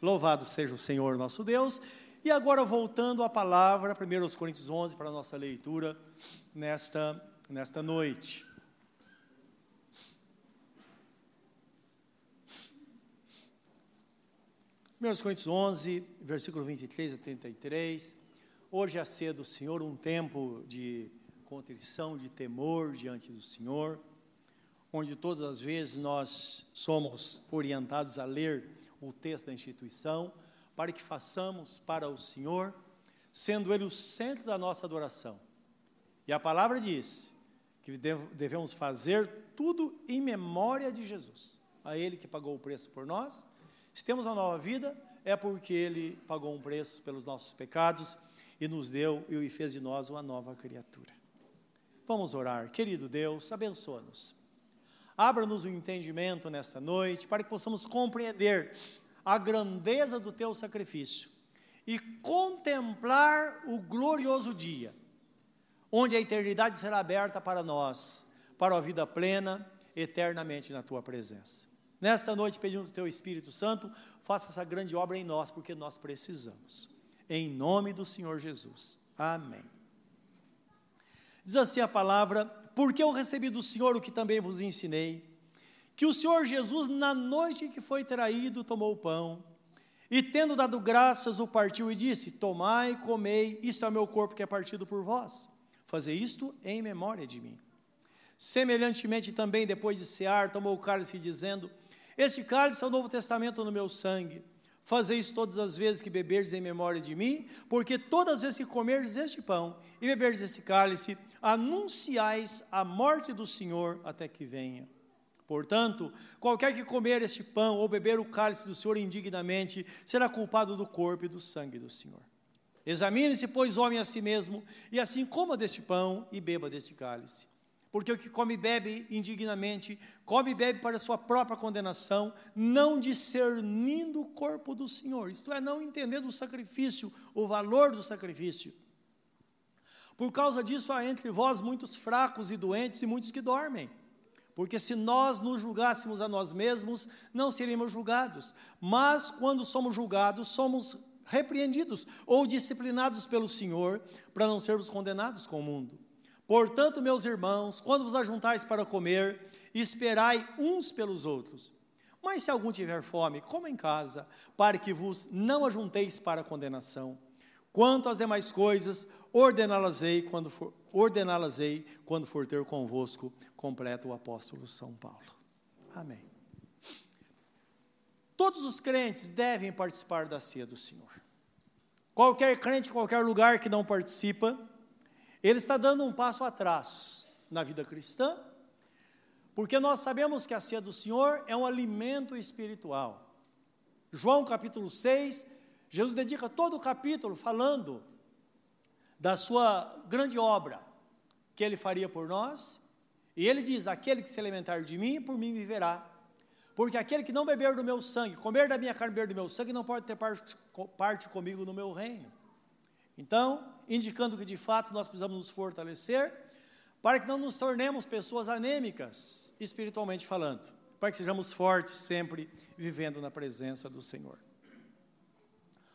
Louvado seja o Senhor nosso Deus. E agora voltando à palavra, 1 Coríntios 11, para a nossa leitura nesta, nesta noite. 1 Coríntios 11, versículo 23 a 33. Hoje é a ceia do Senhor, um tempo de contrição, de temor diante do Senhor, onde todas as vezes nós somos orientados a ler o texto da instituição, para que façamos para o Senhor, sendo Ele o centro da nossa adoração. E a palavra diz que devemos fazer tudo em memória de Jesus, a Ele que pagou o preço por nós se temos uma nova vida, é porque Ele pagou um preço pelos nossos pecados e nos deu e fez de nós uma nova criatura. Vamos orar. Querido Deus, abençoa-nos. Abra-nos o entendimento nesta noite para que possamos compreender a grandeza do teu sacrifício e contemplar o glorioso dia, onde a eternidade será aberta para nós, para a vida plena, eternamente na tua presença. Nesta noite, pedindo o Teu Espírito Santo, faça essa grande obra em nós, porque nós precisamos. Em nome do Senhor Jesus. Amém. Diz assim a palavra: Porque eu recebi do Senhor o que também vos ensinei, que o Senhor Jesus, na noite que foi traído, tomou o pão, e tendo dado graças, o partiu e disse: Tomai, comei, isto é o meu corpo que é partido por vós. Fazer isto em memória de mim. Semelhantemente também, depois de cear, tomou o cálice, dizendo: este cálice é o Novo Testamento no meu sangue. Fazeis todas as vezes que beberdes em memória de mim, porque todas as vezes que comerdes este pão e beberdes esse cálice, anunciais a morte do Senhor até que venha. Portanto, qualquer que comer este pão ou beber o cálice do Senhor indignamente, será culpado do corpo e do sangue do Senhor. Examine-se, pois, homem a si mesmo, e assim coma deste pão e beba deste cálice. Porque o que come e bebe indignamente, come e bebe para sua própria condenação, não discernindo o corpo do Senhor, isto é, não entendendo o sacrifício, o valor do sacrifício. Por causa disso há entre vós muitos fracos e doentes e muitos que dormem. Porque se nós nos julgássemos a nós mesmos, não seríamos julgados. Mas quando somos julgados, somos repreendidos ou disciplinados pelo Senhor, para não sermos condenados com o mundo. Portanto, meus irmãos, quando vos ajuntais para comer, esperai uns pelos outros. Mas se algum tiver fome, coma em casa, para que vos não ajunteis para condenação. Quanto às demais coisas, ordená-las-ei quando ordená-las-ei quando for ter convosco, completa o apóstolo São Paulo. Amém. Todos os crentes devem participar da ceia do Senhor. Qualquer crente, qualquer lugar que não participa, ele está dando um passo atrás na vida cristã, porque nós sabemos que a ceia do Senhor é um alimento espiritual. João capítulo 6, Jesus dedica todo o capítulo falando da sua grande obra que ele faria por nós, e ele diz: Aquele que se alimentar de mim, por mim viverá. Porque aquele que não beber do meu sangue, comer da minha carne, beber do meu sangue, não pode ter parte, parte comigo no meu reino. Então, indicando que de fato nós precisamos nos fortalecer para que não nos tornemos pessoas anêmicas, espiritualmente falando, para que sejamos fortes sempre vivendo na presença do Senhor.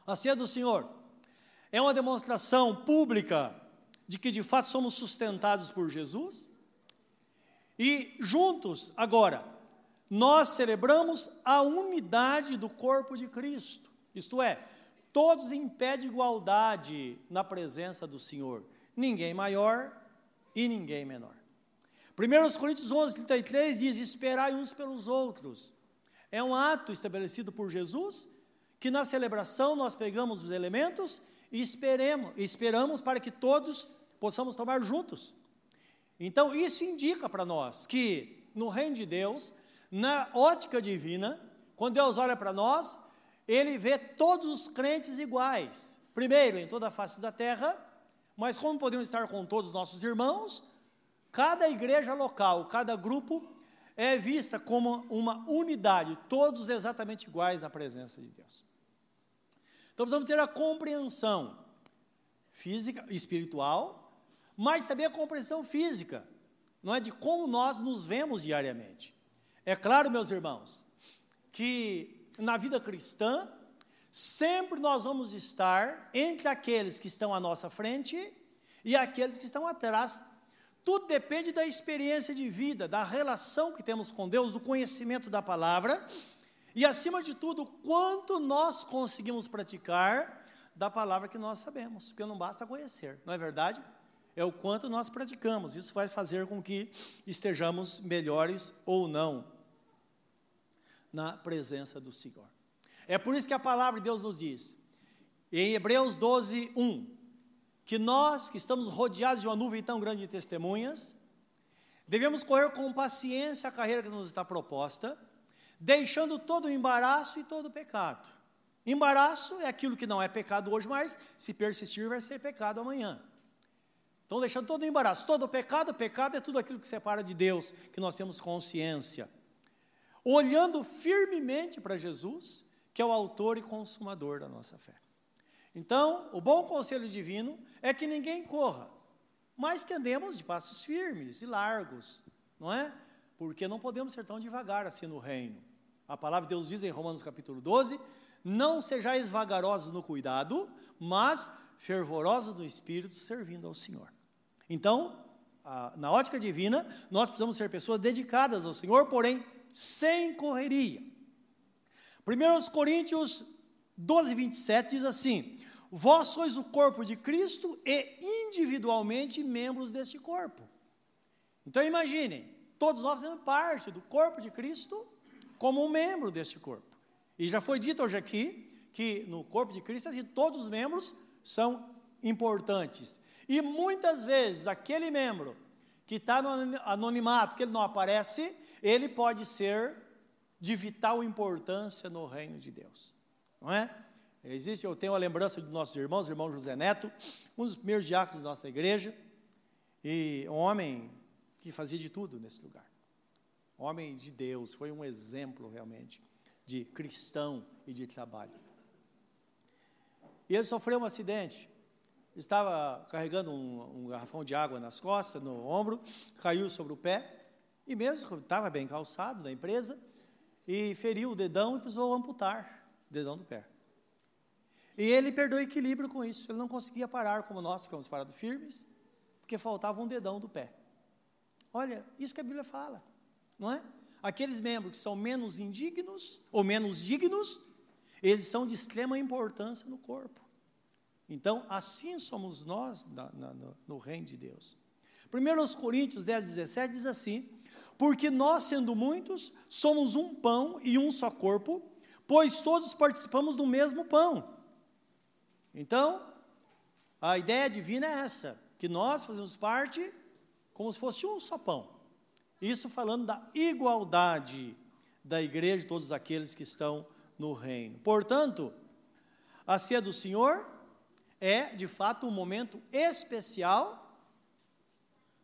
A ceia do Senhor é uma demonstração pública de que de fato somos sustentados por Jesus e juntos agora nós celebramos a unidade do corpo de Cristo, isto é, todos em pé de igualdade na presença do Senhor, ninguém maior e ninguém menor. 1 Coríntios 11, 33 diz: Esperai uns pelos outros. É um ato estabelecido por Jesus, que na celebração nós pegamos os elementos e esperemos, esperamos para que todos possamos tomar juntos. Então, isso indica para nós que no reino de Deus, na ótica divina, quando Deus olha para nós, ele vê todos os crentes iguais. Primeiro, em toda a face da terra, mas como podemos estar com todos os nossos irmãos, cada igreja local, cada grupo é vista como uma unidade, todos exatamente iguais na presença de Deus. Então precisamos ter a compreensão física, espiritual, mas também a compreensão física, não é de como nós nos vemos diariamente. É claro, meus irmãos, que na vida cristã, Sempre nós vamos estar entre aqueles que estão à nossa frente e aqueles que estão atrás. Tudo depende da experiência de vida, da relação que temos com Deus, do conhecimento da palavra e, acima de tudo, quanto nós conseguimos praticar da palavra que nós sabemos, porque não basta conhecer, não é verdade? É o quanto nós praticamos, isso vai fazer com que estejamos melhores ou não na presença do Senhor. É por isso que a palavra de Deus nos diz, em Hebreus 12, 1, que nós, que estamos rodeados de uma nuvem tão grande de testemunhas, devemos correr com paciência a carreira que nos está proposta, deixando todo o embaraço e todo o pecado. Embaraço é aquilo que não é pecado hoje, mas se persistir vai ser pecado amanhã. Então, deixando todo o embaraço, todo o pecado, pecado é tudo aquilo que separa de Deus, que nós temos consciência. Olhando firmemente para Jesus, que é o autor e consumador da nossa fé. Então, o bom conselho divino é que ninguém corra, mas que andemos de passos firmes e largos, não é? Porque não podemos ser tão devagar assim no reino. A palavra de Deus diz em Romanos capítulo 12: Não sejais vagarosos no cuidado, mas fervorosos no espírito, servindo ao Senhor. Então, a, na ótica divina, nós precisamos ser pessoas dedicadas ao Senhor, porém sem correria. 1 Coríntios 12, 27 diz assim: Vós sois o corpo de Cristo e individualmente membros deste corpo. Então imaginem, todos nós fazemos parte do corpo de Cristo como um membro deste corpo. E já foi dito hoje aqui que no corpo de Cristo assim, todos os membros são importantes. E muitas vezes aquele membro que está no anonimato, que ele não aparece, ele pode ser de vital importância no reino de Deus. Não é? Existe, eu tenho a lembrança dos nossos irmãos, irmão José Neto, um dos primeiros diáconos da nossa igreja, e um homem que fazia de tudo nesse lugar. Homem de Deus, foi um exemplo realmente de cristão e de trabalho. E ele sofreu um acidente. Estava carregando um, um garrafão de água nas costas, no ombro, caiu sobre o pé, e mesmo estava bem calçado na empresa, e feriu o dedão e precisou amputar o dedão do pé. E ele perdeu o equilíbrio com isso, ele não conseguia parar como nós ficamos parados firmes, porque faltava um dedão do pé. Olha, isso que a Bíblia fala, não é? Aqueles membros que são menos indignos ou menos dignos, eles são de extrema importância no corpo. Então, assim somos nós na, na, no, no reino de Deus. 1 Coríntios 10, 17 diz assim: porque nós, sendo muitos, somos um pão e um só corpo, pois todos participamos do mesmo pão. Então, a ideia divina é essa, que nós fazemos parte como se fosse um só pão. Isso falando da igualdade da igreja de todos aqueles que estão no reino. Portanto, a ceia do Senhor é, de fato, um momento especial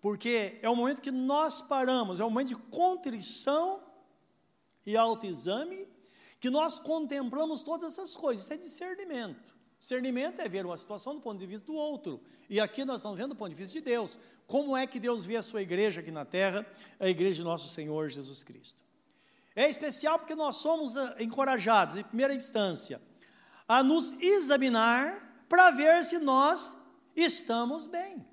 porque é o momento que nós paramos, é o momento de contrição e autoexame, que nós contemplamos todas essas coisas. Isso é discernimento. Discernimento é ver uma situação do ponto de vista do outro. E aqui nós estamos vendo do ponto de vista de Deus. Como é que Deus vê a sua igreja aqui na terra, a igreja de nosso Senhor Jesus Cristo. É especial porque nós somos ah, encorajados, em primeira instância, a nos examinar para ver se nós estamos bem.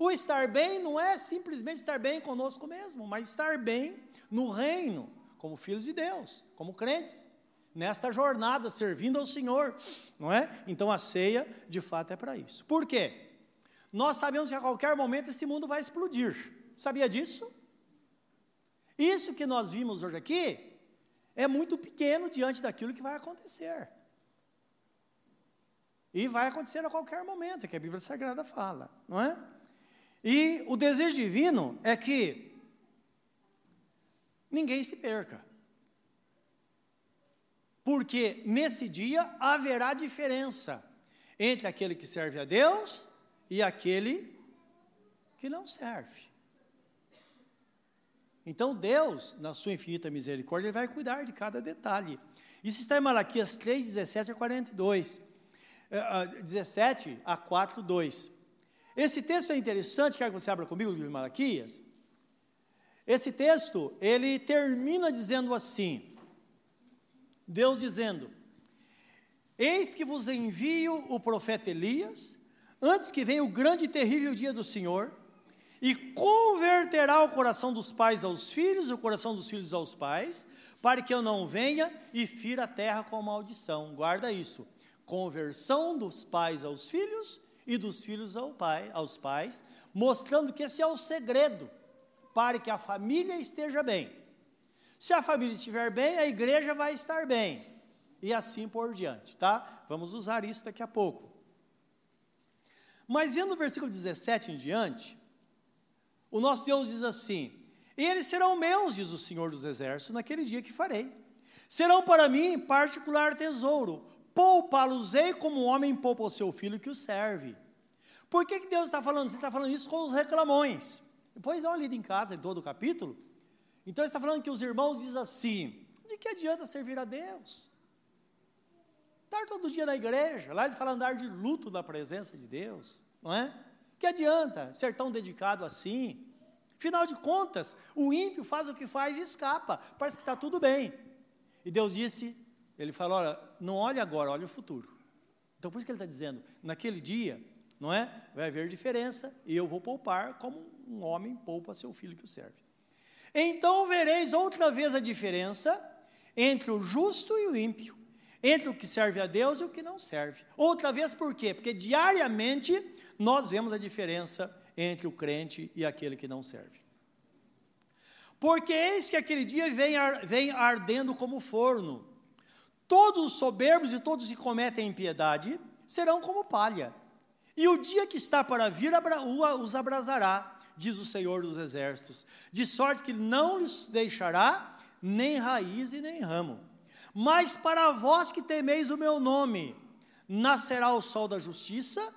O estar bem não é simplesmente estar bem conosco mesmo, mas estar bem no reino, como filhos de Deus, como crentes, nesta jornada servindo ao Senhor, não é? Então a ceia, de fato, é para isso. Por quê? Nós sabemos que a qualquer momento esse mundo vai explodir. Sabia disso? Isso que nós vimos hoje aqui é muito pequeno diante daquilo que vai acontecer. E vai acontecer a qualquer momento, que a Bíblia Sagrada fala, não é? E o desejo divino é que ninguém se perca. Porque nesse dia haverá diferença entre aquele que serve a Deus e aquele que não serve. Então Deus, na sua infinita misericórdia, ele vai cuidar de cada detalhe. Isso está em Malaquias 3, 17 a 42. 17 a 4, 2. Esse texto é interessante, quero que você abra comigo o livro de Malaquias. Esse texto, ele termina dizendo assim: Deus dizendo: Eis que vos envio o profeta Elias, antes que venha o grande e terrível dia do Senhor, e converterá o coração dos pais aos filhos, o coração dos filhos aos pais, para que eu não venha e fira a terra com maldição. Guarda isso. Conversão dos pais aos filhos e dos filhos ao pai, aos pais, mostrando que esse é o segredo para que a família esteja bem. Se a família estiver bem, a igreja vai estar bem. E assim por diante, tá? Vamos usar isso daqui a pouco. Mas vendo o versículo 17 em diante, o nosso Deus diz assim: Eles serão meus, diz o Senhor dos Exércitos, naquele dia que farei. Serão para mim particular tesouro. Poupá-los-ei como um homem poupa o seu filho que o serve. Por que, que Deus está falando? Ele está falando isso com os reclamões. Depois dá uma lida em casa, em todo o capítulo. Então ele está falando que os irmãos dizem assim: de que adianta servir a Deus? Estar todo dia na igreja, lá ele fala andar de luto na presença de Deus, não é? Que adianta ser tão dedicado assim? Afinal de contas, o ímpio faz o que faz e escapa, parece que está tudo bem. E Deus disse, ele falou: olha, não olhe agora, olhe o futuro. Então por isso que ele está dizendo, naquele dia, não é? Vai haver diferença e eu vou poupar como um homem poupa seu filho que o serve. Então vereis outra vez a diferença entre o justo e o ímpio, entre o que serve a Deus e o que não serve. Outra vez por quê? Porque diariamente nós vemos a diferença entre o crente e aquele que não serve. Porque eis que aquele dia vem, ar, vem ardendo como forno. Todos os soberbos e todos que cometem impiedade serão como palha. E o dia que está para vir os abrasará diz o Senhor dos Exércitos, de sorte que não lhes deixará nem raiz e nem ramo. Mas para vós que temeis o meu nome, nascerá o sol da justiça,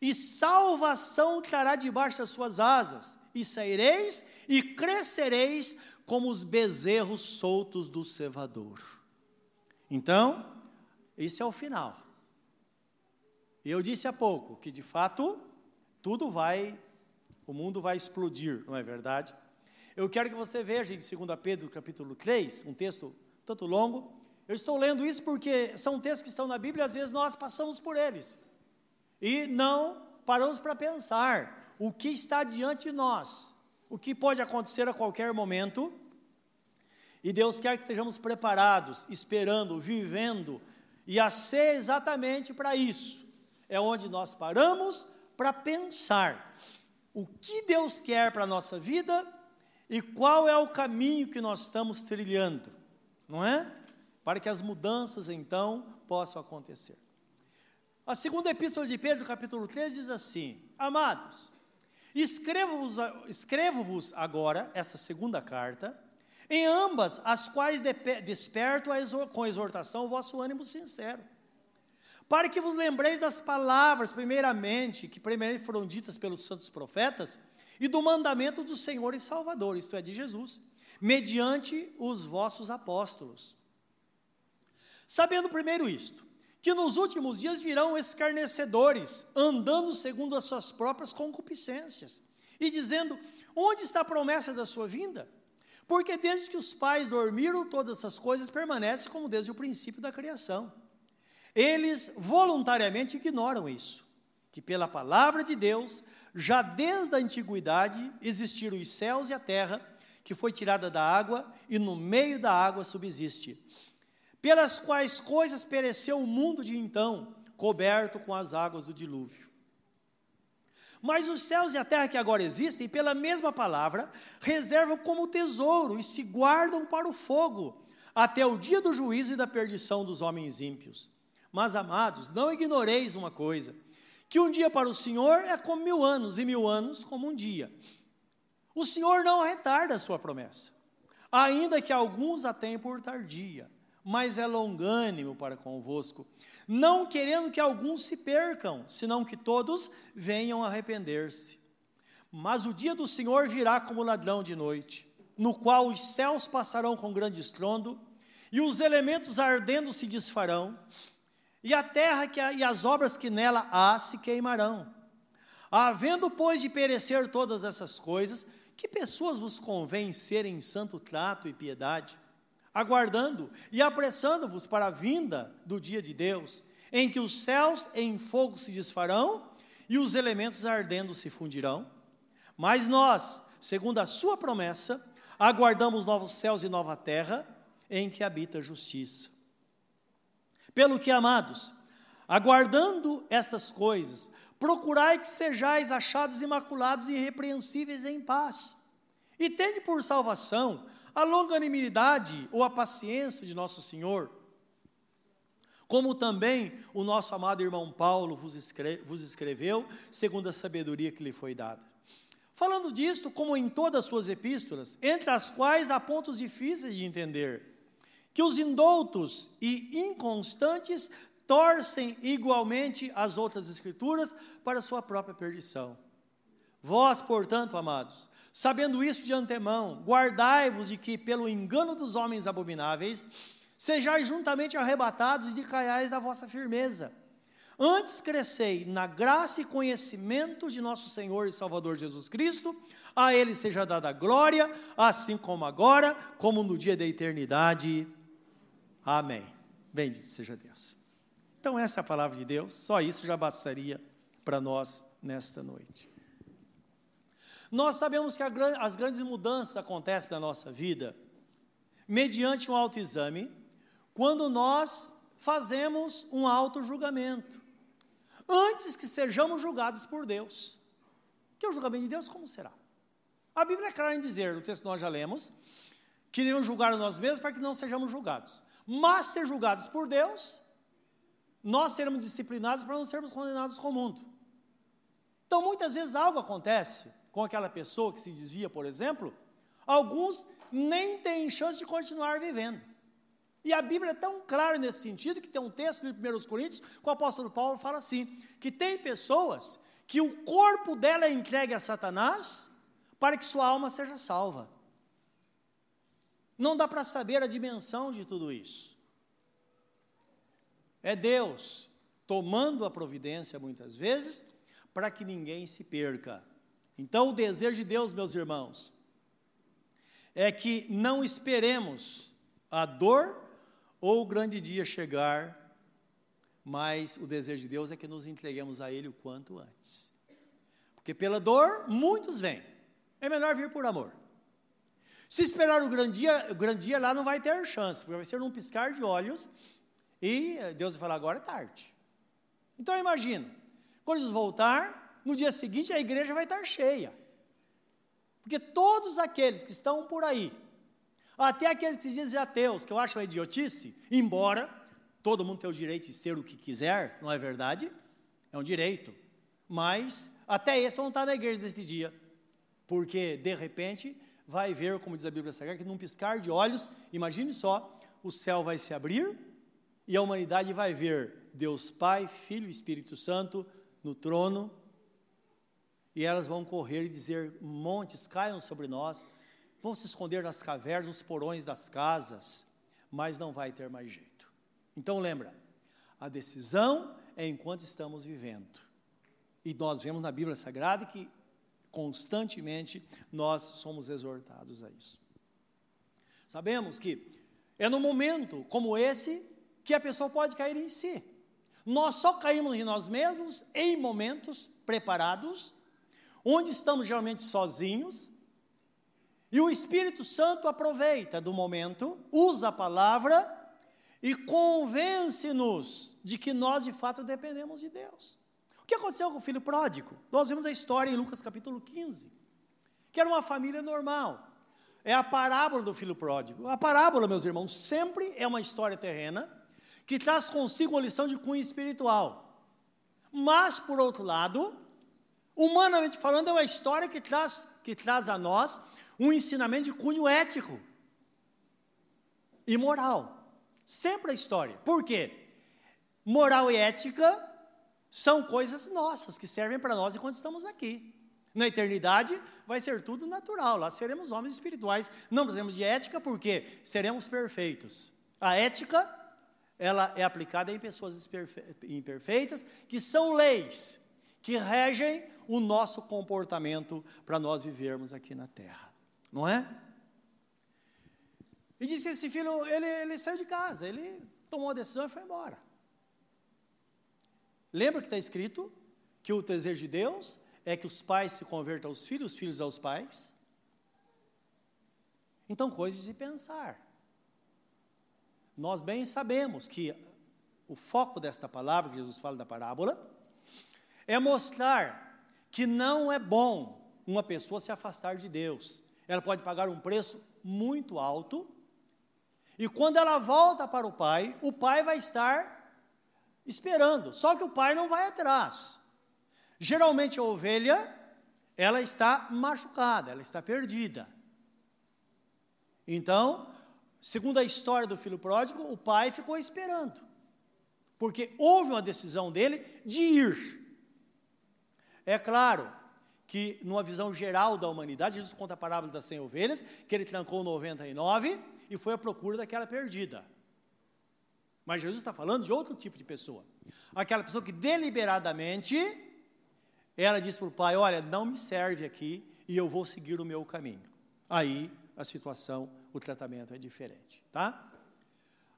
e salvação trará debaixo das suas asas, e saireis e crescereis como os bezerros soltos do cevador. Então, esse é o final. Eu disse há pouco que, de fato, tudo vai o mundo vai explodir, não é verdade? Eu quero que você veja em 2 Pedro capítulo 3, um texto tanto longo. Eu estou lendo isso porque são textos que estão na Bíblia e às vezes nós passamos por eles. E não paramos para pensar o que está diante de nós, o que pode acontecer a qualquer momento. E Deus quer que estejamos preparados, esperando, vivendo, e a ser exatamente para isso. É onde nós paramos para pensar o que Deus quer para a nossa vida e qual é o caminho que nós estamos trilhando, não é? Para que as mudanças então possam acontecer. A segunda epístola de Pedro, capítulo 3, diz assim: Amados, escrevo-vos escrevo agora essa segunda carta, em ambas as quais desperto com exortação o vosso ânimo sincero para que vos lembreis das palavras, primeiramente, que primeiramente foram ditas pelos santos profetas, e do mandamento do Senhor e Salvador, isto é, de Jesus, mediante os vossos apóstolos. Sabendo primeiro isto, que nos últimos dias virão escarnecedores, andando segundo as suas próprias concupiscências, e dizendo: Onde está a promessa da sua vinda? Porque desde que os pais dormiram, todas essas coisas permanecem como desde o princípio da criação. Eles voluntariamente ignoram isso, que pela palavra de Deus, já desde a antiguidade existiram os céus e a terra, que foi tirada da água e no meio da água subsiste, pelas quais coisas pereceu o mundo de então, coberto com as águas do dilúvio. Mas os céus e a terra que agora existem, pela mesma palavra, reservam como tesouro e se guardam para o fogo, até o dia do juízo e da perdição dos homens ímpios. Mas, amados, não ignoreis uma coisa: que um dia para o Senhor é como mil anos, e mil anos como um dia. O Senhor não retarda a sua promessa, ainda que alguns a tenham por tardia, mas é longânimo para convosco, não querendo que alguns se percam, senão que todos venham arrepender-se. Mas o dia do Senhor virá como ladrão de noite, no qual os céus passarão com grande estrondo, e os elementos ardendo se desfarão, e a terra que, e as obras que nela há se queimarão. Havendo, pois, de perecer todas essas coisas, que pessoas vos convém serem em santo trato e piedade, aguardando e apressando-vos para a vinda do dia de Deus, em que os céus em fogo se desfarão e os elementos ardendo se fundirão. Mas nós, segundo a sua promessa, aguardamos novos céus e nova terra em que habita a justiça. Pelo que, amados, aguardando estas coisas, procurai que sejais achados imaculados e irrepreensíveis em paz. E tende por salvação a longanimidade ou a paciência de nosso Senhor como também o nosso amado irmão Paulo vos, vos escreveu, segundo a sabedoria que lhe foi dada. Falando disto, como em todas as suas epístolas, entre as quais há pontos difíceis de entender, que os indoutos e inconstantes torcem igualmente as outras escrituras para sua própria perdição. Vós, portanto, amados, sabendo isso de antemão, guardai-vos de que, pelo engano dos homens abomináveis, sejais juntamente arrebatados e caiais da vossa firmeza. Antes crescei na graça e conhecimento de nosso Senhor e Salvador Jesus Cristo, a Ele seja dada a glória, assim como agora, como no dia da eternidade. Amém. Bendito seja Deus. Então, essa é a palavra de Deus, só isso já bastaria para nós nesta noite. Nós sabemos que as grandes mudanças acontecem na nossa vida mediante um autoexame quando nós fazemos um auto-julgamento, antes que sejamos julgados por Deus. Que o julgamento de Deus como será? A Bíblia é clara em dizer, no texto que nós já lemos, que devemos julgar nós mesmos para que não sejamos julgados. Mas ser julgados por Deus, nós seremos disciplinados para não sermos condenados com o mundo. Então, muitas vezes algo acontece com aquela pessoa que se desvia, por exemplo, alguns nem têm chance de continuar vivendo. E a Bíblia é tão clara nesse sentido que tem um texto de 1 Coríntios que o apóstolo Paulo fala assim: que tem pessoas que o corpo dela é entregue a Satanás para que sua alma seja salva. Não dá para saber a dimensão de tudo isso. É Deus tomando a providência muitas vezes para que ninguém se perca. Então, o desejo de Deus, meus irmãos, é que não esperemos a dor ou o grande dia chegar, mas o desejo de Deus é que nos entreguemos a Ele o quanto antes. Porque pela dor, muitos vêm. É melhor vir por amor. Se esperar o grande dia, o grande dia lá não vai ter chance, porque vai ser num piscar de olhos e Deus vai falar: agora é tarde. Então imagina, quando Jesus voltar, no dia seguinte a igreja vai estar cheia. Porque todos aqueles que estão por aí, até aqueles que dizem ateus, que eu acho uma idiotice, embora todo mundo tenha o direito de ser o que quiser, não é verdade? É um direito. Mas até esse vão estar na igreja nesse dia. Porque, de repente, vai ver, como diz a Bíblia Sagrada, que num piscar de olhos, imagine só, o céu vai se abrir e a humanidade vai ver Deus Pai, Filho e Espírito Santo no trono, e elas vão correr e dizer: montes caiam sobre nós, vão se esconder nas cavernas, nos porões das casas, mas não vai ter mais jeito. Então lembra, a decisão é enquanto estamos vivendo. E nós vemos na Bíblia Sagrada que constantemente nós somos exortados a isso. Sabemos que é no momento como esse que a pessoa pode cair em si. Nós só caímos em nós mesmos em momentos preparados, onde estamos geralmente sozinhos, e o Espírito Santo aproveita do momento, usa a palavra e convence-nos de que nós de fato dependemos de Deus. O que aconteceu com o filho pródigo? Nós vemos a história em Lucas capítulo 15, que era uma família normal. É a parábola do filho pródigo. A parábola, meus irmãos, sempre é uma história terrena que traz consigo uma lição de cunho espiritual. Mas, por outro lado, humanamente falando, é uma história que traz, que traz a nós um ensinamento de cunho ético e moral. Sempre a história. Por quê? Moral e ética são coisas nossas, que servem para nós enquanto estamos aqui. Na eternidade vai ser tudo natural, lá seremos homens espirituais. Não precisamos de ética porque seremos perfeitos. A ética, ela é aplicada em pessoas imperfeitas, que são leis que regem o nosso comportamento para nós vivermos aqui na terra não é? E disse que esse filho, ele, ele saiu de casa, ele tomou a decisão e foi embora. Lembra que está escrito que o desejo de Deus é que os pais se convertam aos filhos, os filhos aos pais? Então, coisas de pensar. Nós bem sabemos que o foco desta palavra, que Jesus fala da parábola, é mostrar que não é bom uma pessoa se afastar de Deus. Ela pode pagar um preço muito alto, e quando ela volta para o pai, o pai vai estar esperando, só que o pai não vai atrás. Geralmente a ovelha, ela está machucada, ela está perdida. Então, segundo a história do filho pródigo, o pai ficou esperando, porque houve uma decisão dele de ir. É claro que, numa visão geral da humanidade, Jesus conta a parábola das 100 ovelhas, que ele trancou 99 e foi à procura daquela perdida. Mas Jesus está falando de outro tipo de pessoa. Aquela pessoa que deliberadamente, ela diz para o pai: Olha, não me serve aqui e eu vou seguir o meu caminho. Aí a situação, o tratamento é diferente, tá?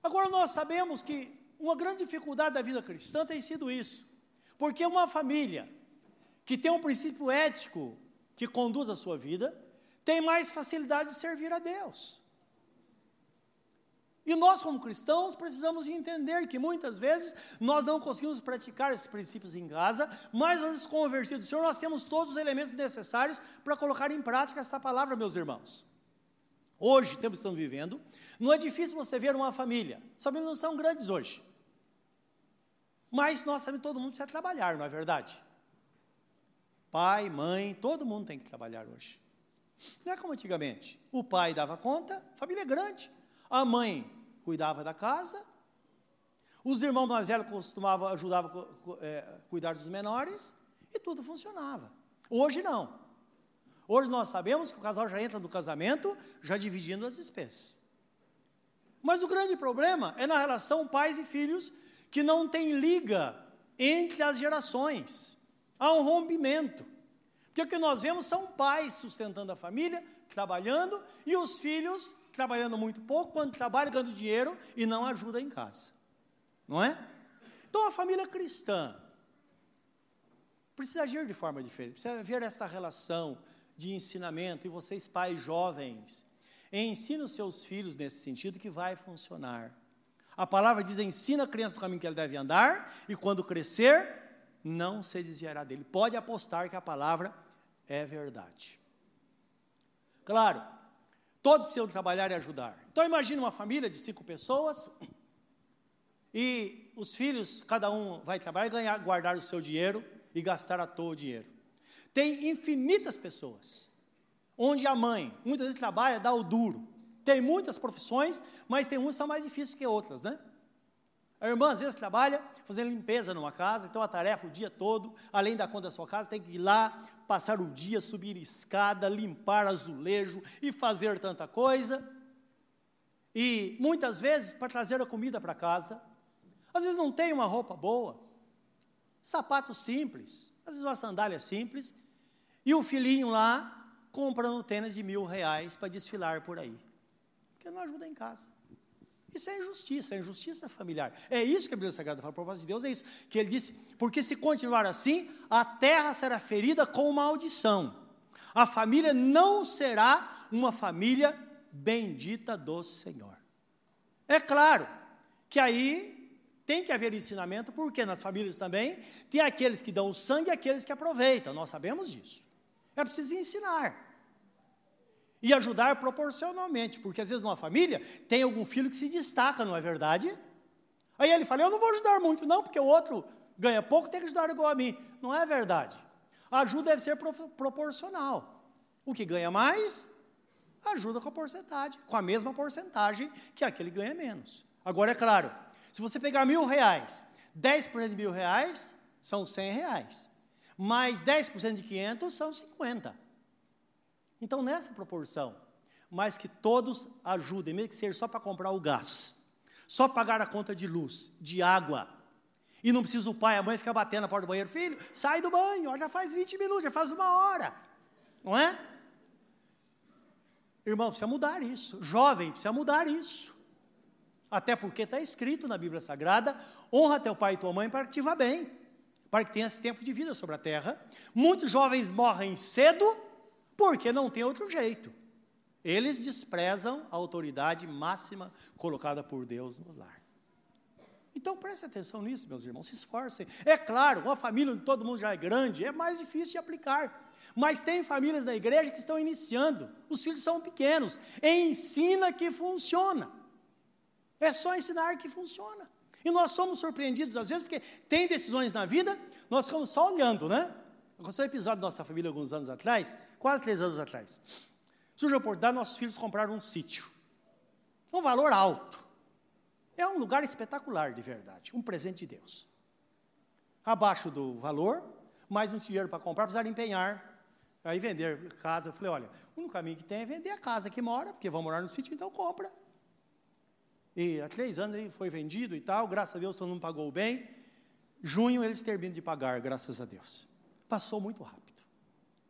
Agora nós sabemos que uma grande dificuldade da vida cristã tem sido isso, porque uma família que tem um princípio ético que conduz a sua vida tem mais facilidade de servir a Deus. E nós, como cristãos, precisamos entender que muitas vezes nós não conseguimos praticar esses princípios em casa, mas nós, convertidos do Senhor, nós temos todos os elementos necessários para colocar em prática esta palavra, meus irmãos. Hoje, tempo que estamos vivendo, não é difícil você ver uma família. Sabemos não são grandes hoje. Mas nós sabemos todo mundo precisa trabalhar, não é verdade? Pai, mãe, todo mundo tem que trabalhar hoje. Não é como antigamente. O pai dava conta, família é grande. A mãe cuidava da casa. Os irmãos mais velhos costumavam ajudar é, cuidar dos menores. E tudo funcionava. Hoje não. Hoje nós sabemos que o casal já entra no casamento já dividindo as despesas. Mas o grande problema é na relação pais e filhos que não tem liga entre as gerações. Há um rompimento. Porque o que nós vemos são pais sustentando a família, trabalhando, e os filhos trabalhando muito pouco, quando trabalham, ganhando dinheiro e não ajudam em casa. Não é? Então a família cristã precisa agir de forma diferente, precisa ver essa relação de ensinamento, e vocês, pais jovens, ensinem os seus filhos nesse sentido que vai funcionar. A palavra diz: ensina a criança o caminho que ele deve andar, e quando crescer, não se desviará dele. Pode apostar que a palavra é verdade. Claro, todos precisam trabalhar e ajudar. Então imagine uma família de cinco pessoas e os filhos, cada um vai trabalhar, ganhar, guardar o seu dinheiro e gastar à toa o dinheiro. Tem infinitas pessoas, onde a mãe muitas vezes trabalha, dá o duro. Tem muitas profissões, mas tem umas que são mais difíceis que outras, né? A irmã às vezes trabalha fazendo limpeza numa casa, então a tarefa o dia todo, além da conta da sua casa, tem que ir lá, passar o dia, subir escada, limpar azulejo e fazer tanta coisa. E muitas vezes para trazer a comida para casa, às vezes não tem uma roupa boa, sapato simples, às vezes uma sandália simples, e o filhinho lá comprando tênis de mil reais para desfilar por aí. Porque não ajuda em casa. Isso é injustiça, é injustiça familiar. É isso que a Bíblia Sagrada fala, a propósito de Deus é isso. Que ele disse, porque se continuar assim, a terra será ferida com maldição. A família não será uma família bendita do Senhor. É claro que aí tem que haver ensinamento, porque nas famílias também tem aqueles que dão o sangue e aqueles que aproveitam, nós sabemos disso. É preciso ensinar. E ajudar proporcionalmente, porque às vezes numa família tem algum filho que se destaca, não é verdade? Aí ele fala: Eu não vou ajudar muito, não, porque o outro ganha pouco, tem que ajudar igual a mim. Não é verdade. A ajuda deve ser pro proporcional. O que ganha mais, ajuda com a porcentagem, com a mesma porcentagem que aquele ganha menos. Agora, é claro, se você pegar mil reais, 10% de mil reais são 100 reais mais 10% de 500 são 50. Então, nessa proporção, mas que todos ajudem, mesmo que seja só para comprar o gás, só pagar a conta de luz, de água, e não precisa o pai e a mãe ficar batendo na porta do banheiro, filho, sai do banho, ó, já faz 20 minutos, já faz uma hora, não é? Irmão, precisa mudar isso, jovem, precisa mudar isso, até porque está escrito na Bíblia Sagrada, honra teu pai e tua mãe para que te vá bem, para que tenha esse tempo de vida sobre a terra. Muitos jovens morrem cedo porque não tem outro jeito. Eles desprezam a autoridade máxima colocada por Deus no lar. Então preste atenção nisso, meus irmãos, se esforcem. É claro, uma família onde todo mundo já é grande é mais difícil de aplicar. Mas tem famílias na igreja que estão iniciando, os filhos são pequenos. Ensina que funciona. É só ensinar que funciona. E nós somos surpreendidos às vezes, porque tem decisões na vida, nós ficamos só olhando, né? Aconteceu um episódio da nossa família alguns anos atrás, quase três anos atrás. Surgiu a oportunidade, nossos filhos compraram um sítio. Um valor alto. É um lugar espetacular, de verdade. Um presente de Deus. Abaixo do valor, mais um dinheiro para comprar, precisaram empenhar. Aí vender casa. Eu falei, olha, o único caminho que tem é vender a casa que mora, porque vão morar no sítio, então compra. E há três anos ele foi vendido e tal, graças a Deus todo mundo pagou bem. Junho eles terminam de pagar, graças a Deus. Passou muito rápido.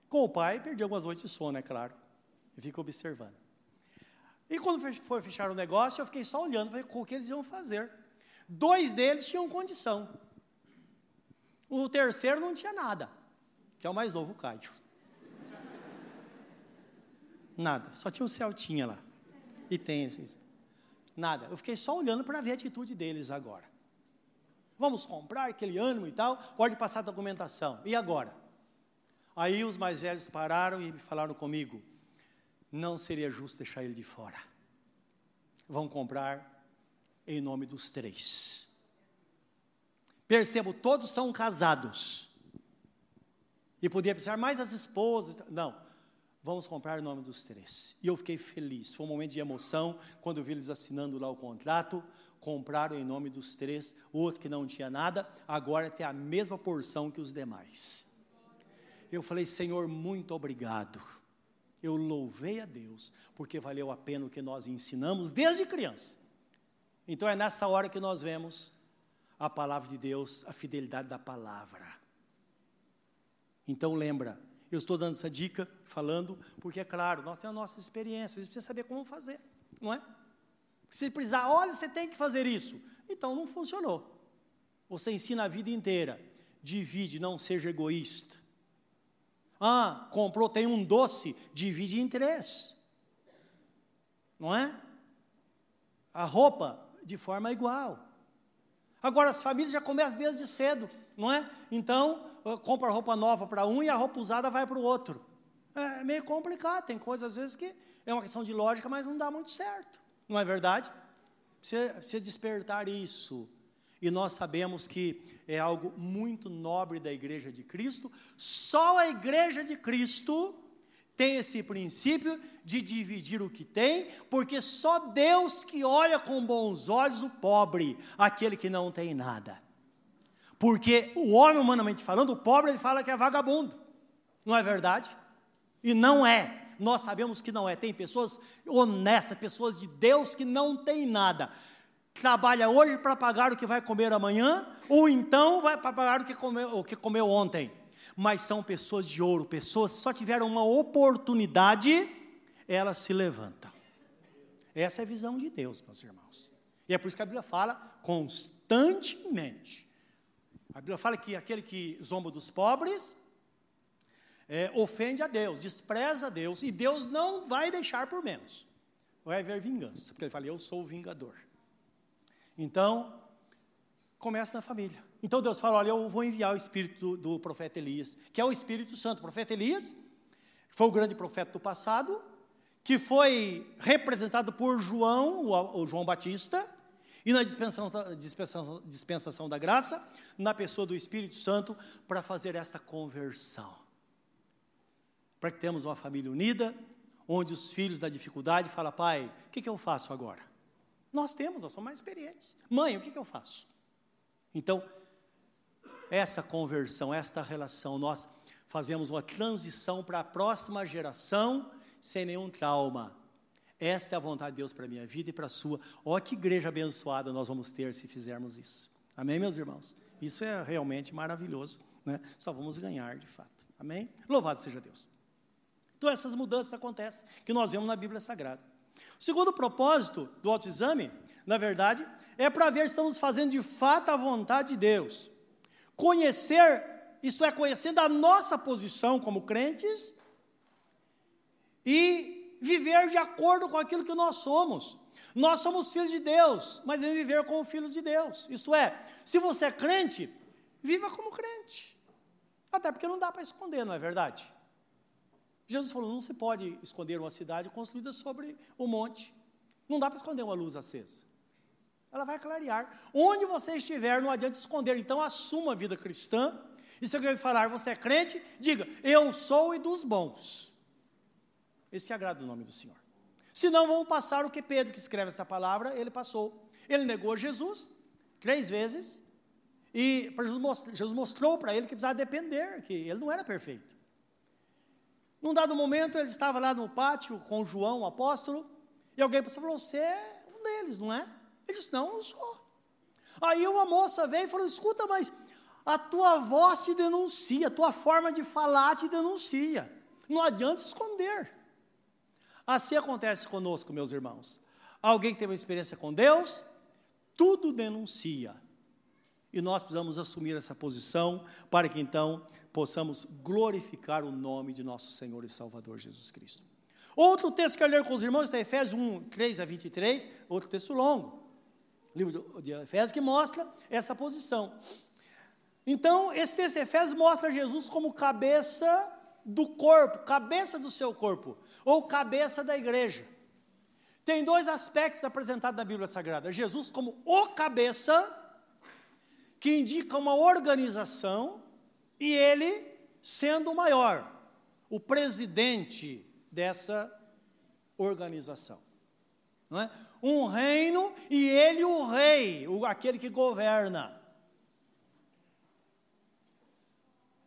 Com o pai, perdi algumas noites de sono, é claro. E fico observando. E quando foi fechar o negócio, eu fiquei só olhando para o que eles iam fazer. Dois deles tinham condição. O terceiro não tinha nada, que é o mais novo, o Caio. Nada, só tinha o Celtinha lá. E tem, assim, nada. Eu fiquei só olhando para ver a atitude deles agora. Vamos comprar aquele ânimo e tal, pode passar a documentação. E agora? Aí os mais velhos pararam e falaram comigo: não seria justo deixar ele de fora. Vão comprar em nome dos três. Percebo, todos são casados. E podia pensar, mais as esposas. Não, vamos comprar em nome dos três. E eu fiquei feliz. Foi um momento de emoção quando eu vi eles assinando lá o contrato. Compraram em nome dos três. O outro que não tinha nada, agora tem a mesma porção que os demais. Eu falei, Senhor, muito obrigado eu louvei a Deus, porque valeu a pena o que nós ensinamos desde criança. Então é nessa hora que nós vemos a palavra de Deus, a fidelidade da palavra. Então lembra, eu estou dando essa dica, falando, porque é claro, nós temos a nossa experiência, você precisa saber como fazer, não é? Se precisar, olha, você tem que fazer isso. Então não funcionou. Você ensina a vida inteira, divide, não seja egoísta. Ah, comprou, tem um doce, divide em três. Não é? A roupa, de forma igual. Agora, as famílias já começam desde cedo, não é? Então, compra roupa nova para um e a roupa usada vai para o outro. É meio complicado, tem coisas às vezes que é uma questão de lógica, mas não dá muito certo. Não é verdade? Precisa, precisa despertar isso e nós sabemos que é algo muito nobre da igreja de Cristo. Só a igreja de Cristo tem esse princípio de dividir o que tem, porque só Deus que olha com bons olhos o pobre, aquele que não tem nada. Porque o homem, humanamente falando, o pobre, ele fala que é vagabundo. Não é verdade? E não é. Nós sabemos que não é. Tem pessoas honestas, pessoas de Deus que não têm nada trabalha hoje para pagar o que vai comer amanhã, ou então vai para pagar o que, comeu, o que comeu ontem. Mas são pessoas de ouro, pessoas que só tiveram uma oportunidade, elas se levantam. Essa é a visão de Deus, meus irmãos. E é por isso que a Bíblia fala constantemente. A Bíblia fala que aquele que zomba dos pobres é, ofende a Deus, despreza a Deus, e Deus não vai deixar por menos. Vai haver vingança, porque ele fala: Eu sou o vingador. Então, começa na família. Então Deus fala: Olha, eu vou enviar o espírito do, do profeta Elias, que é o Espírito Santo. O profeta Elias foi o grande profeta do passado, que foi representado por João, o, o João Batista, e na dispensação, dispensação, dispensação da graça, na pessoa do Espírito Santo, para fazer esta conversão. Para que temos uma família unida, onde os filhos da dificuldade falam, pai, o que, que eu faço agora? Nós temos, nós somos mais experientes. Mãe, o que, que eu faço? Então, essa conversão, esta relação, nós fazemos uma transição para a próxima geração sem nenhum trauma. Esta é a vontade de Deus para a minha vida e para a sua. Ó, que igreja abençoada nós vamos ter se fizermos isso. Amém, meus irmãos? Isso é realmente maravilhoso. Né? Só vamos ganhar de fato. Amém? Louvado seja Deus. Então, essas mudanças acontecem que nós vemos na Bíblia Sagrada. O segundo propósito do autoexame, na verdade, é para ver se estamos fazendo de fato a vontade de Deus. conhecer, isto é, conhecendo a nossa posição como crentes e viver de acordo com aquilo que nós somos. Nós somos filhos de Deus, mas em viver como filhos de Deus. Isto é, se você é crente, viva como crente. Até porque não dá para esconder, não é verdade? Jesus falou: não se pode esconder uma cidade construída sobre um monte. Não dá para esconder uma luz acesa. Ela vai clarear. Onde você estiver, não adianta esconder. Então, assuma a vida cristã. E se alguém falar, você é crente, diga: Eu sou e dos bons. Esse agrada o nome do Senhor. Senão, vamos passar o que Pedro, que escreve essa palavra, ele passou. Ele negou Jesus três vezes. E Jesus mostrou para ele que precisava depender, que ele não era perfeito. Num dado momento, ele estava lá no pátio com João, o apóstolo, e alguém falou: Você é um deles, não é? Ele disse: Não, não sou. Aí uma moça veio e falou: Escuta, mas a tua voz te denuncia, a tua forma de falar te denuncia. Não adianta esconder. Assim acontece conosco, meus irmãos. Alguém que teve uma experiência com Deus, tudo denuncia. E nós precisamos assumir essa posição para que então possamos glorificar o nome de nosso Senhor e Salvador Jesus Cristo. Outro texto que eu ler com os irmãos está em Efésios 1, 3 a 23, outro texto longo, livro de Efésios, que mostra essa posição. Então, esse texto de Efésios mostra Jesus como cabeça do corpo, cabeça do seu corpo, ou cabeça da igreja. Tem dois aspectos apresentados na Bíblia Sagrada: Jesus como o cabeça, que indica uma organização, e ele sendo o maior, o presidente dessa organização. Não é? Um reino e ele o rei, o, aquele que governa.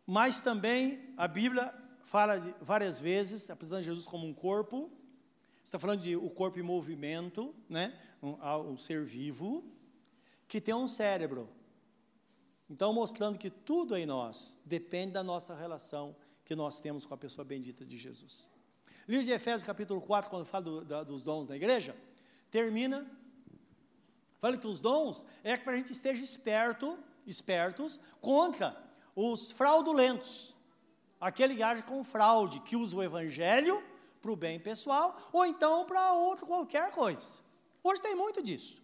Mas também a Bíblia fala de, várias vezes, apresentando Jesus como um corpo, está falando de o corpo em movimento, né? um, um ser vivo, que tem um cérebro, então, mostrando que tudo em nós depende da nossa relação que nós temos com a pessoa bendita de Jesus. Livro de Efésios, capítulo 4, quando fala do, da, dos dons da igreja, termina, fala que os dons é para a gente esteja esperto, espertos contra os fraudulentos, aquele que age com fraude, que usa o evangelho para o bem pessoal, ou então para outro qualquer coisa. Hoje tem muito disso,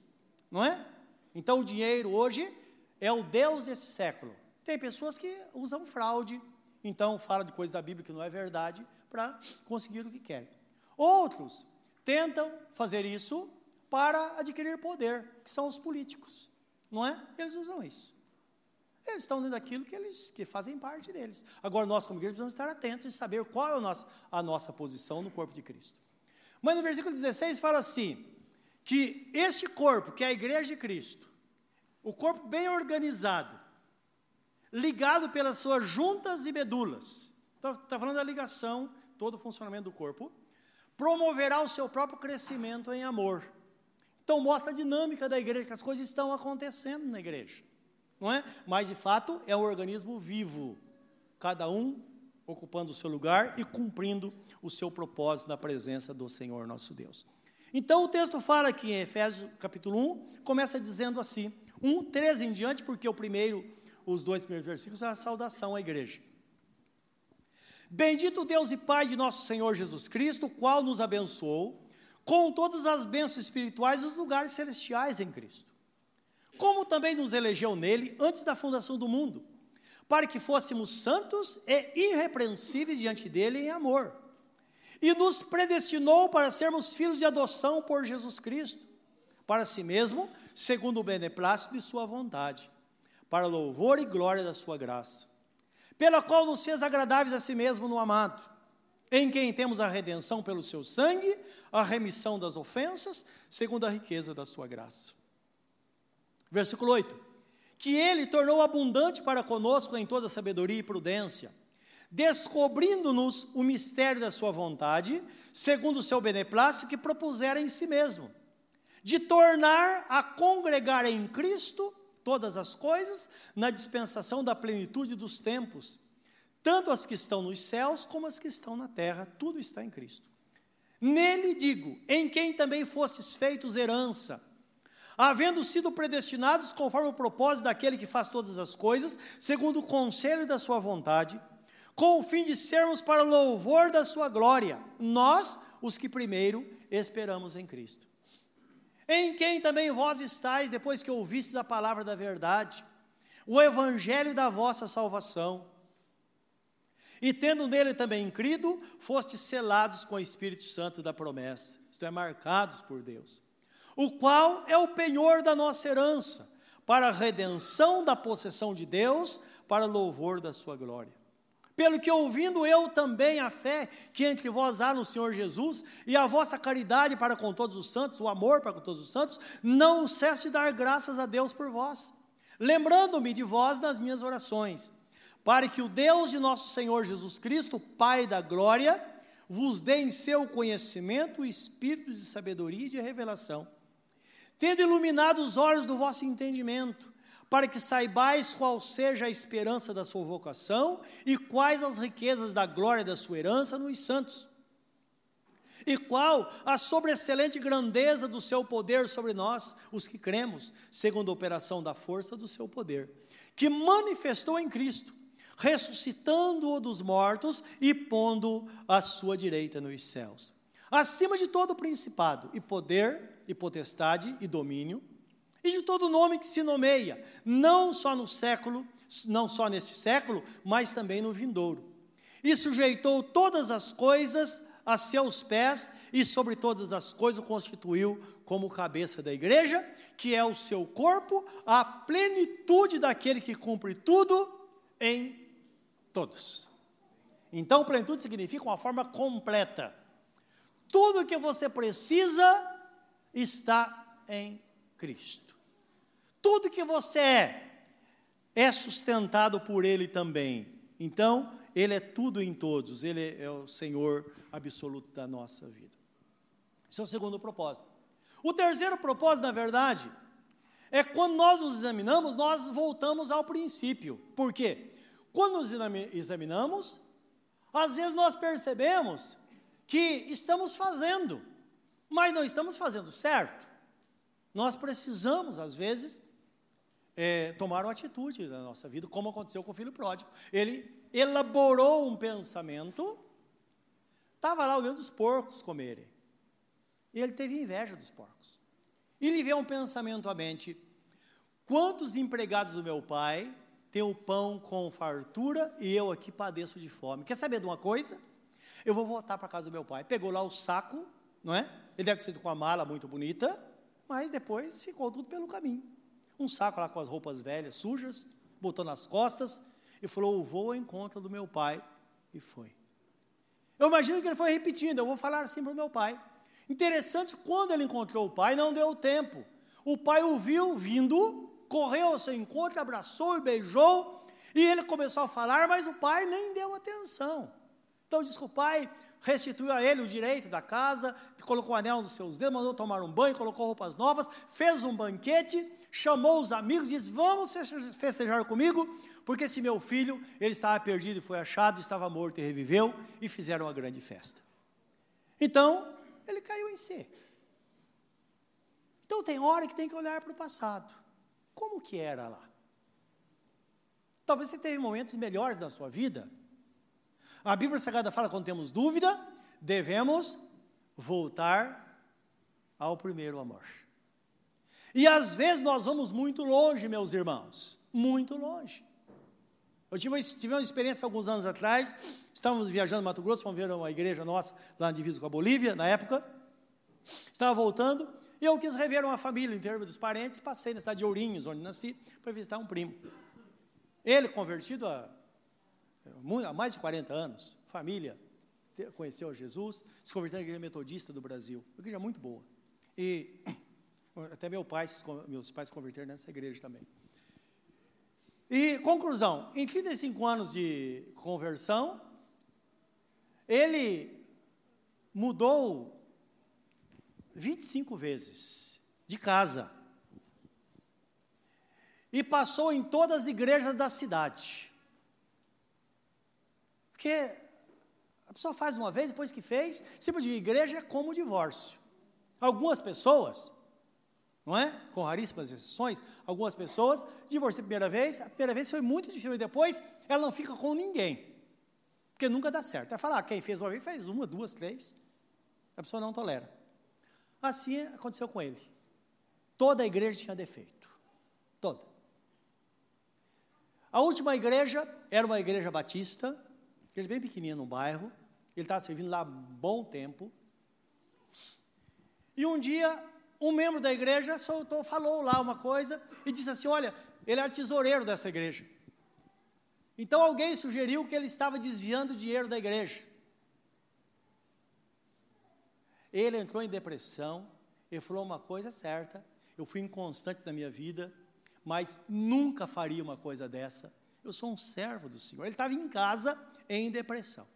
não é? Então o dinheiro hoje é o Deus desse século. Tem pessoas que usam fraude, então fala de coisas da Bíblia que não é verdade, para conseguir o que querem. Outros tentam fazer isso para adquirir poder, que são os políticos, não é? Eles usam isso. Eles estão dentro daquilo que eles que fazem parte deles. Agora nós como igreja precisamos estar atentos e saber qual é a nossa, a nossa posição no corpo de Cristo. Mas no versículo 16 fala assim, que este corpo, que é a igreja de Cristo, o corpo bem organizado, ligado pelas suas juntas e medulas. Está tá falando da ligação, todo o funcionamento do corpo. Promoverá o seu próprio crescimento em amor. Então mostra a dinâmica da igreja, que as coisas estão acontecendo na igreja. Não é? Mas de fato é um organismo vivo, cada um ocupando o seu lugar e cumprindo o seu propósito na presença do Senhor nosso Deus. Então o texto fala aqui em Efésios capítulo 1, começa dizendo assim: 1, 13 em diante, porque o primeiro, os dois primeiros versículos, é a saudação à igreja. Bendito Deus e Pai de nosso Senhor Jesus Cristo, qual nos abençoou com todas as bênçãos espirituais nos lugares celestiais em Cristo. Como também nos elegeu nele antes da fundação do mundo, para que fôssemos santos e irrepreensíveis diante dele em amor. E nos predestinou para sermos filhos de adoção por Jesus Cristo para si mesmo, segundo o beneplácito de sua vontade, para louvor e glória da sua graça, pela qual nos fez agradáveis a si mesmo no amado, em quem temos a redenção pelo seu sangue, a remissão das ofensas, segundo a riqueza da sua graça. Versículo 8: Que ele tornou abundante para conosco em toda sabedoria e prudência, descobrindo-nos o mistério da sua vontade, segundo o seu beneplácito que propusera em si mesmo de tornar a congregar em Cristo todas as coisas na dispensação da plenitude dos tempos, tanto as que estão nos céus como as que estão na terra, tudo está em Cristo. Nele digo, em quem também fostes feitos herança, havendo sido predestinados conforme o propósito daquele que faz todas as coisas, segundo o conselho da sua vontade, com o fim de sermos para louvor da sua glória, nós, os que primeiro esperamos em Cristo. Em quem também vós estáis, depois que ouvistes a palavra da verdade, o evangelho da vossa salvação, e tendo nele também crido, fostes selados com o Espírito Santo da promessa, isto é, marcados por Deus o qual é o penhor da nossa herança, para a redenção da possessão de Deus, para louvor da sua glória. Pelo que ouvindo eu também a fé que entre vós há no Senhor Jesus e a vossa caridade para com todos os santos, o amor para com todos os santos, não cesse de dar graças a Deus por vós, lembrando-me de vós nas minhas orações, para que o Deus de nosso Senhor Jesus Cristo, Pai da glória, vos dê em seu conhecimento o espírito de sabedoria e de revelação tendo iluminado os olhos do vosso entendimento, para que saibais qual seja a esperança da sua vocação e quais as riquezas da glória da sua herança nos santos. E qual a sobreexcelente grandeza do seu poder sobre nós, os que cremos, segundo a operação da força do seu poder, que manifestou em Cristo, ressuscitando-o dos mortos e pondo a sua direita nos céus. Acima de todo principado e poder, e potestade e domínio, e de todo nome que se nomeia, não só no século, não só neste século, mas também no vindouro. E sujeitou todas as coisas a seus pés, e sobre todas as coisas constituiu como cabeça da igreja, que é o seu corpo, a plenitude daquele que cumpre tudo em todos. Então, plenitude significa uma forma completa. Tudo que você precisa está em Cristo. Tudo que você é, é sustentado por Ele também. Então, Ele é tudo em todos, Ele é o Senhor absoluto da nossa vida. Esse é o segundo propósito. O terceiro propósito, na verdade, é quando nós nos examinamos, nós voltamos ao princípio. Por quê? Quando nos examinamos, às vezes nós percebemos que estamos fazendo mas não estamos fazendo certo. Nós precisamos, às vezes, é, tomar uma atitude na nossa vida, como aconteceu com o filho pródigo. Ele elaborou um pensamento, estava lá olhando os porcos comerem. E ele teve inveja dos porcos. E lhe veio um pensamento à mente: quantos empregados do meu pai têm o pão com fartura e eu aqui padeço de fome? Quer saber de uma coisa? Eu vou voltar para casa do meu pai. Pegou lá o saco, não é? Ele deve ter sido com uma mala muito bonita, mas depois ficou tudo pelo caminho. Um saco lá com as roupas velhas, sujas, botou nas costas e falou: Vou ao encontro do meu pai. E foi. Eu imagino que ele foi repetindo: Eu vou falar assim para o meu pai. Interessante, quando ele encontrou o pai, não deu tempo. O pai o viu vindo, correu ao seu encontro, abraçou e beijou, e ele começou a falar, mas o pai nem deu atenção. Então disse que o pai restituiu a ele o direito da casa, colocou o anel nos seus dedos, mandou tomar um banho, colocou roupas novas, fez um banquete, chamou os amigos e disse: Vamos festejar comigo, porque esse meu filho, ele estava perdido e foi achado, estava morto e reviveu, e fizeram uma grande festa. Então, ele caiu em si. Então, tem hora que tem que olhar para o passado. Como que era lá? Talvez você teve momentos melhores na sua vida, a Bíblia Sagrada fala quando temos dúvida, devemos voltar ao primeiro amor. E às vezes nós vamos muito longe, meus irmãos, muito longe. Eu tive, tive uma experiência alguns anos atrás, estávamos viajando no Mato Grosso, fomos ver uma igreja nossa lá na divisa com a Bolívia, na época. Estava voltando e eu quis rever uma família em termos dos parentes, passei na cidade de Ourinhos, onde nasci, para visitar um primo. Ele, convertido a há mais de 40 anos, família conheceu Jesus, se converteu na igreja metodista do Brasil, uma igreja muito boa. E até meu pai, meus pais se converteram nessa igreja também. E, conclusão, em 35 anos de conversão, ele mudou 25 vezes de casa. E passou em todas as igrejas da cidade. Porque a pessoa faz uma vez, depois que fez, sempre de igreja é como divórcio. Algumas pessoas não é? Com raríssimas exceções, algumas pessoas divorciam a primeira vez, a primeira vez foi muito difícil, e depois ela não fica com ninguém. Porque nunca dá certo. É falar, quem fez uma vez, fez uma, duas, três. A pessoa não tolera. Assim aconteceu com ele. Toda a igreja tinha defeito. Toda. A última igreja era uma igreja batista, igreja bem pequenininha no bairro. Ele estava servindo lá há bom tempo. E um dia um membro da igreja soltou, falou lá uma coisa e disse assim: Olha, ele era tesoureiro dessa igreja. Então alguém sugeriu que ele estava desviando dinheiro da igreja. Ele entrou em depressão, ele falou uma coisa certa: eu fui inconstante na minha vida, mas nunca faria uma coisa dessa. Eu sou um servo do Senhor. Ele estava em casa em depressão.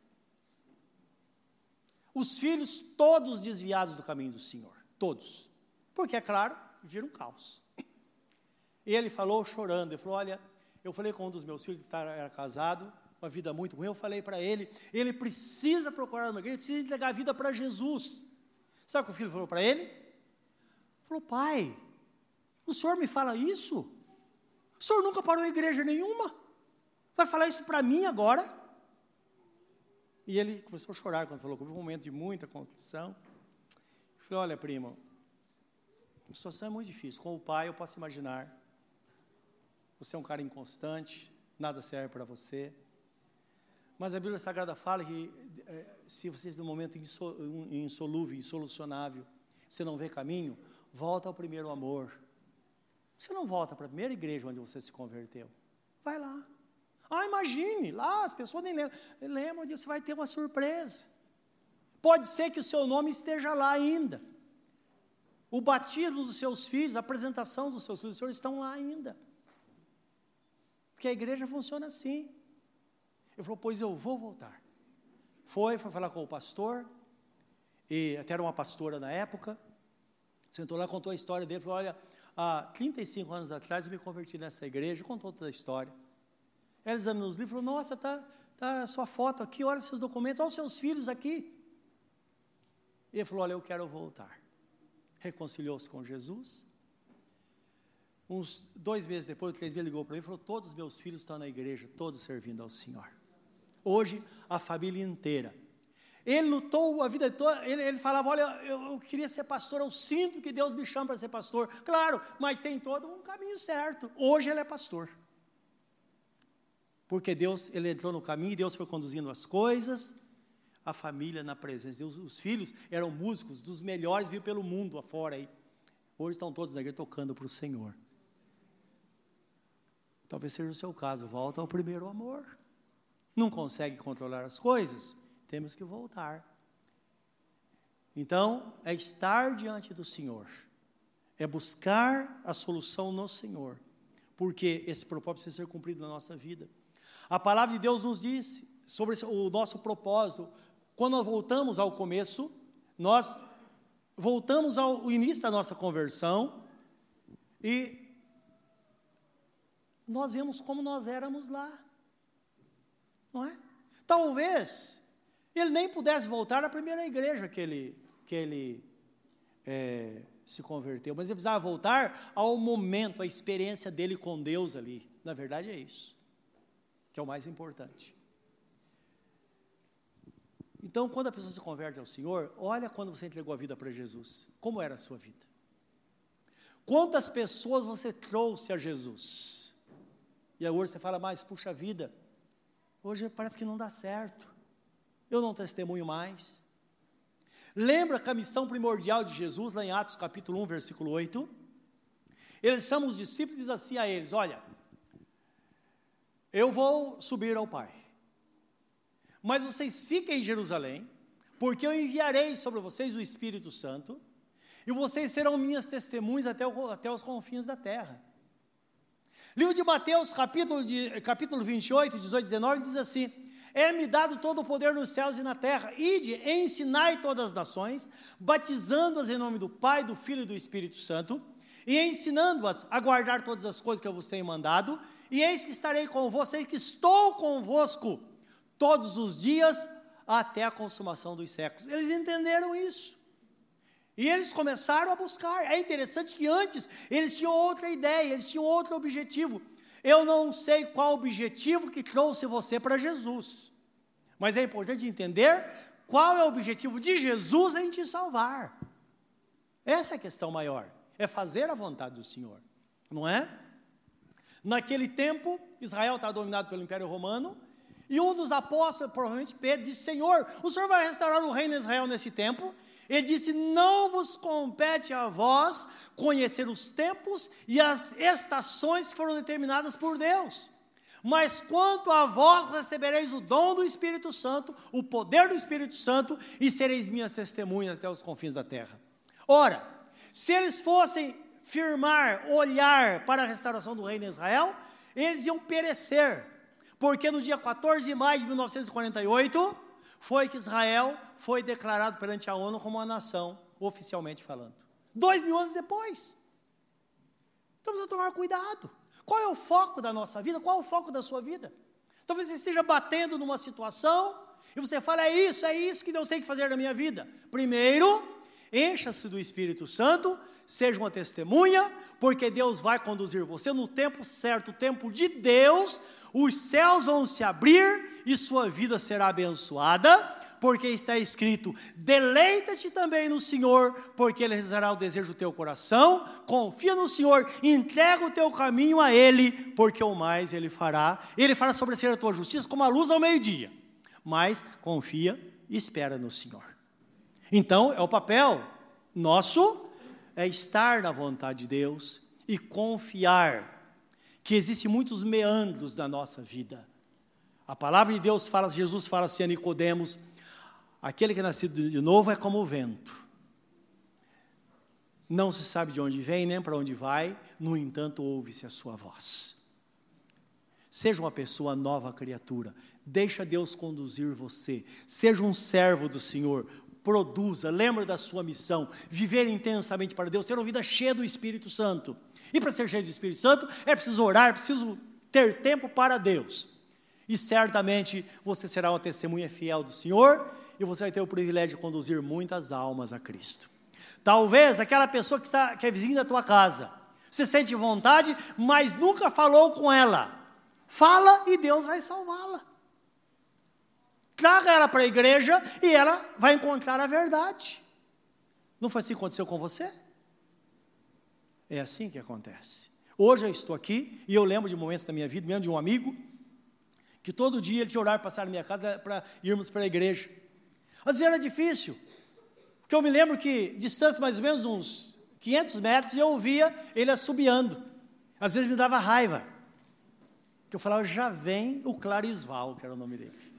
Os filhos todos desviados do caminho do Senhor, todos. Porque, é claro, vira um caos. Ele falou chorando, ele falou, olha, eu falei com um dos meus filhos que era casado, uma vida muito ruim, eu falei para ele, ele precisa procurar uma igreja, ele precisa entregar a vida para Jesus. Sabe o que o filho falou para ele? Falou, pai, o senhor me fala isso? O senhor nunca parou em igreja nenhuma? Vai falar isso para mim agora? E ele começou a chorar quando falou comigo, um momento de muita contrição. Eu falei, olha, primo, a situação é muito difícil. Com o pai, eu posso imaginar. Você é um cara inconstante, nada serve para você. Mas a Bíblia Sagrada fala que é, se você está num momento insolúvel, insolucionável, você não vê caminho, volta ao primeiro amor. Você não volta para a primeira igreja onde você se converteu. Vai lá. Ah, imagine, lá as pessoas nem lembram. Lembra você vai ter uma surpresa. Pode ser que o seu nome esteja lá ainda. O batismo dos seus filhos, a apresentação dos seus filhos, senhor, estão lá ainda. Porque a igreja funciona assim. Ele falou, pois eu vou voltar. Foi, foi falar com o pastor, e até era uma pastora na época, sentou lá, contou a história dele, falou, olha, há 35 anos atrás eu me converti nessa igreja, contou toda a história. Ela examinou os livros e falou, nossa, está tá a sua foto aqui, olha os seus documentos, olha os seus filhos aqui. E ele falou, olha, eu quero voltar reconciliou-se com Jesus. Uns dois meses depois, três meses, ligou para mim e falou: Todos os meus filhos estão na igreja, todos servindo ao Senhor. Hoje, a família inteira. Ele lutou a vida toda, ele, ele falava: Olha, eu, eu, queria ser pastor, eu sinto que Deus me chama para ser pastor. Claro, mas tem todo um caminho certo. Hoje ele é pastor. Porque Deus, ele entrou no caminho, Deus foi conduzindo as coisas, a família na presença. Os, os filhos eram músicos dos melhores, viu pelo mundo afora aí. Hoje estão todos na igreja tocando para o Senhor. Talvez seja o seu caso, volta ao primeiro amor. Não consegue controlar as coisas? Temos que voltar. Então, é estar diante do Senhor, é buscar a solução no Senhor, porque esse propósito precisa ser cumprido na nossa vida. A palavra de Deus nos diz sobre o nosso propósito, quando nós voltamos ao começo, nós voltamos ao início da nossa conversão e nós vemos como nós éramos lá, não é? Talvez ele nem pudesse voltar à primeira igreja que ele, que ele é, se converteu, mas ele precisava voltar ao momento, à experiência dele com Deus ali. Na verdade é isso, que é o mais importante. Então, quando a pessoa se converte ao Senhor, olha quando você entregou a vida para Jesus. Como era a sua vida? Quantas pessoas você trouxe a Jesus? E aí hoje você fala, mas puxa vida, hoje parece que não dá certo. Eu não testemunho mais. Lembra que a missão primordial de Jesus, lá em Atos capítulo 1, versículo 8? Ele chama os discípulos e diz assim a eles: Olha, eu vou subir ao Pai. Mas vocês fiquem em Jerusalém, porque eu enviarei sobre vocês o Espírito Santo, e vocês serão minhas testemunhas até, o, até os confins da terra. Livro de Mateus, capítulo, de, capítulo 28, 18 19, diz assim: É-me dado todo o poder nos céus e na terra. Ide, ensinai todas as nações, batizando-as em nome do Pai, do Filho e do Espírito Santo, e ensinando-as a guardar todas as coisas que eu vos tenho mandado, e eis que estarei com vocês, que estou convosco todos os dias até a consumação dos séculos. Eles entenderam isso. E eles começaram a buscar. É interessante que antes eles tinham outra ideia, eles tinham outro objetivo. Eu não sei qual objetivo que trouxe você para Jesus, mas é importante entender qual é o objetivo de Jesus em te salvar. Essa é a questão maior, é fazer a vontade do Senhor, não é? Naquele tempo, Israel está dominado pelo Império Romano, e um dos apóstolos, provavelmente Pedro, disse: Senhor, o Senhor vai restaurar o reino de Israel nesse tempo? Ele disse: Não vos compete a vós conhecer os tempos e as estações que foram determinadas por Deus. Mas quanto a vós recebereis o dom do Espírito Santo, o poder do Espírito Santo, e sereis minhas testemunhas até os confins da terra. Ora, se eles fossem firmar, olhar para a restauração do reino de Israel, eles iam perecer, porque no dia 14 de maio de 1948 foi que Israel foi declarado perante a ONU como uma nação, oficialmente falando. Dois mil anos depois. Então precisa tomar cuidado. Qual é o foco da nossa vida? Qual é o foco da sua vida? Talvez você esteja batendo numa situação e você fala: é isso, é isso que Deus tem que fazer na minha vida. Primeiro, encha-se do Espírito Santo, seja uma testemunha, porque Deus vai conduzir você no tempo certo, o tempo de Deus, os céus vão se abrir e sua vida será abençoada, porque está escrito: deleita-te também no Senhor, porque Ele realizará o desejo do teu coração, confia no Senhor, entrega o teu caminho a Ele, porque o mais Ele fará, Ele fará sobrecer a tua justiça como a luz ao meio-dia, mas confia e espera no Senhor. Então, é o papel nosso, é estar na vontade de Deus e confiar que existem muitos meandros na nossa vida. A palavra de Deus fala, Jesus fala assim a Nicodemos, aquele que é nascido de novo é como o vento. Não se sabe de onde vem nem para onde vai, no entanto ouve-se a sua voz. Seja uma pessoa nova criatura, deixa Deus conduzir você, seja um servo do Senhor, produza, lembra da sua missão, viver intensamente para Deus, ter uma vida cheia do Espírito Santo. E para ser cheio do Espírito Santo, é preciso orar, é preciso ter tempo para Deus. E certamente você será uma testemunha fiel do Senhor e você vai ter o privilégio de conduzir muitas almas a Cristo. Talvez aquela pessoa que, está, que é vizinha da tua casa, você sente vontade, mas nunca falou com ela. Fala e Deus vai salvá-la. Traga ela para a igreja e ela vai encontrar a verdade. Não foi assim que aconteceu com você? É assim que acontece. Hoje eu estou aqui e eu lembro de momentos da minha vida, mesmo de um amigo, que todo dia ele tinha horário passar na minha casa para irmos para a igreja. Às vezes era difícil, porque eu me lembro que, distância mais ou menos uns 500 metros, eu ouvia ele assobiando. Às vezes me dava raiva, que eu falava, já vem o Clarisval, que era o nome dele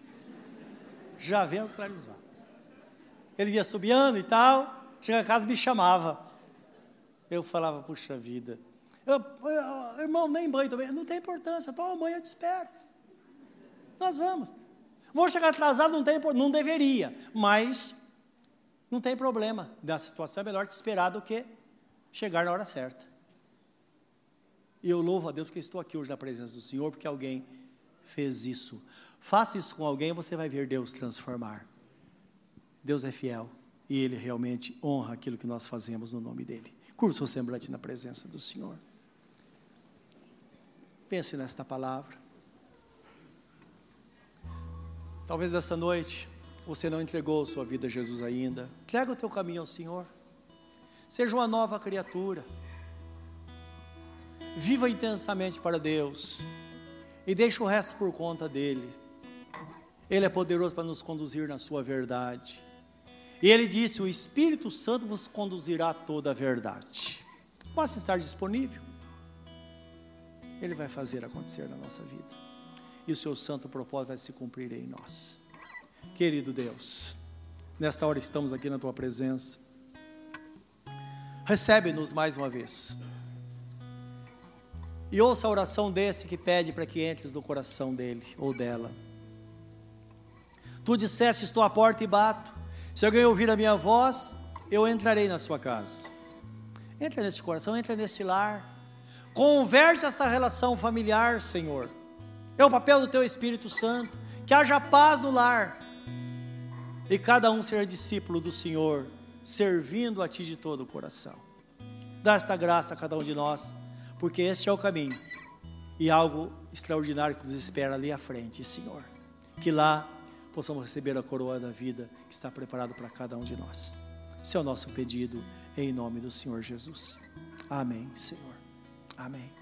já vem o Clarisval. Ele ia subiando e tal, chega em casa me chamava. Eu falava, puxa vida. Eu, eu, irmão, nem banho também. Não tem importância, toma banho, eu te espero. Nós vamos. Vou chegar atrasado, não, tem, não deveria, mas não tem problema. Na situação é melhor te esperar do que chegar na hora certa. E eu louvo a Deus porque estou aqui hoje na presença do Senhor, porque alguém fez isso. Faça isso com alguém, você vai ver Deus transformar. Deus é fiel e Ele realmente honra aquilo que nós fazemos no nome dEle. Curva o semblante na presença do Senhor. Pense nesta palavra. Talvez nesta noite você não entregou sua vida a Jesus ainda. Entrega o teu caminho ao Senhor. Seja uma nova criatura. Viva intensamente para Deus e deixe o resto por conta dele. Ele é poderoso para nos conduzir na sua verdade. E ele disse: O Espírito Santo vos conduzirá a toda a verdade. Basta estar disponível. Ele vai fazer acontecer na nossa vida. E o seu santo propósito vai se cumprir em nós. Querido Deus, nesta hora estamos aqui na tua presença. Recebe-nos mais uma vez. E ouça a oração desse que pede para que entres no coração dele ou dela. Tu disseste: Estou à porta e bato. Se alguém ouvir a minha voz, eu entrarei na sua casa. Entra neste coração, entra neste lar. Converte essa relação familiar, Senhor. É o papel do Teu Espírito Santo. Que haja paz no lar. E cada um seja discípulo do Senhor, servindo a Ti de todo o coração. Dá esta graça a cada um de nós, porque este é o caminho e algo extraordinário que nos espera ali à frente, Senhor. Que lá possamos receber a coroa da vida que está preparado para cada um de nós. Esse é o nosso pedido, em nome do Senhor Jesus. Amém, Senhor. Amém.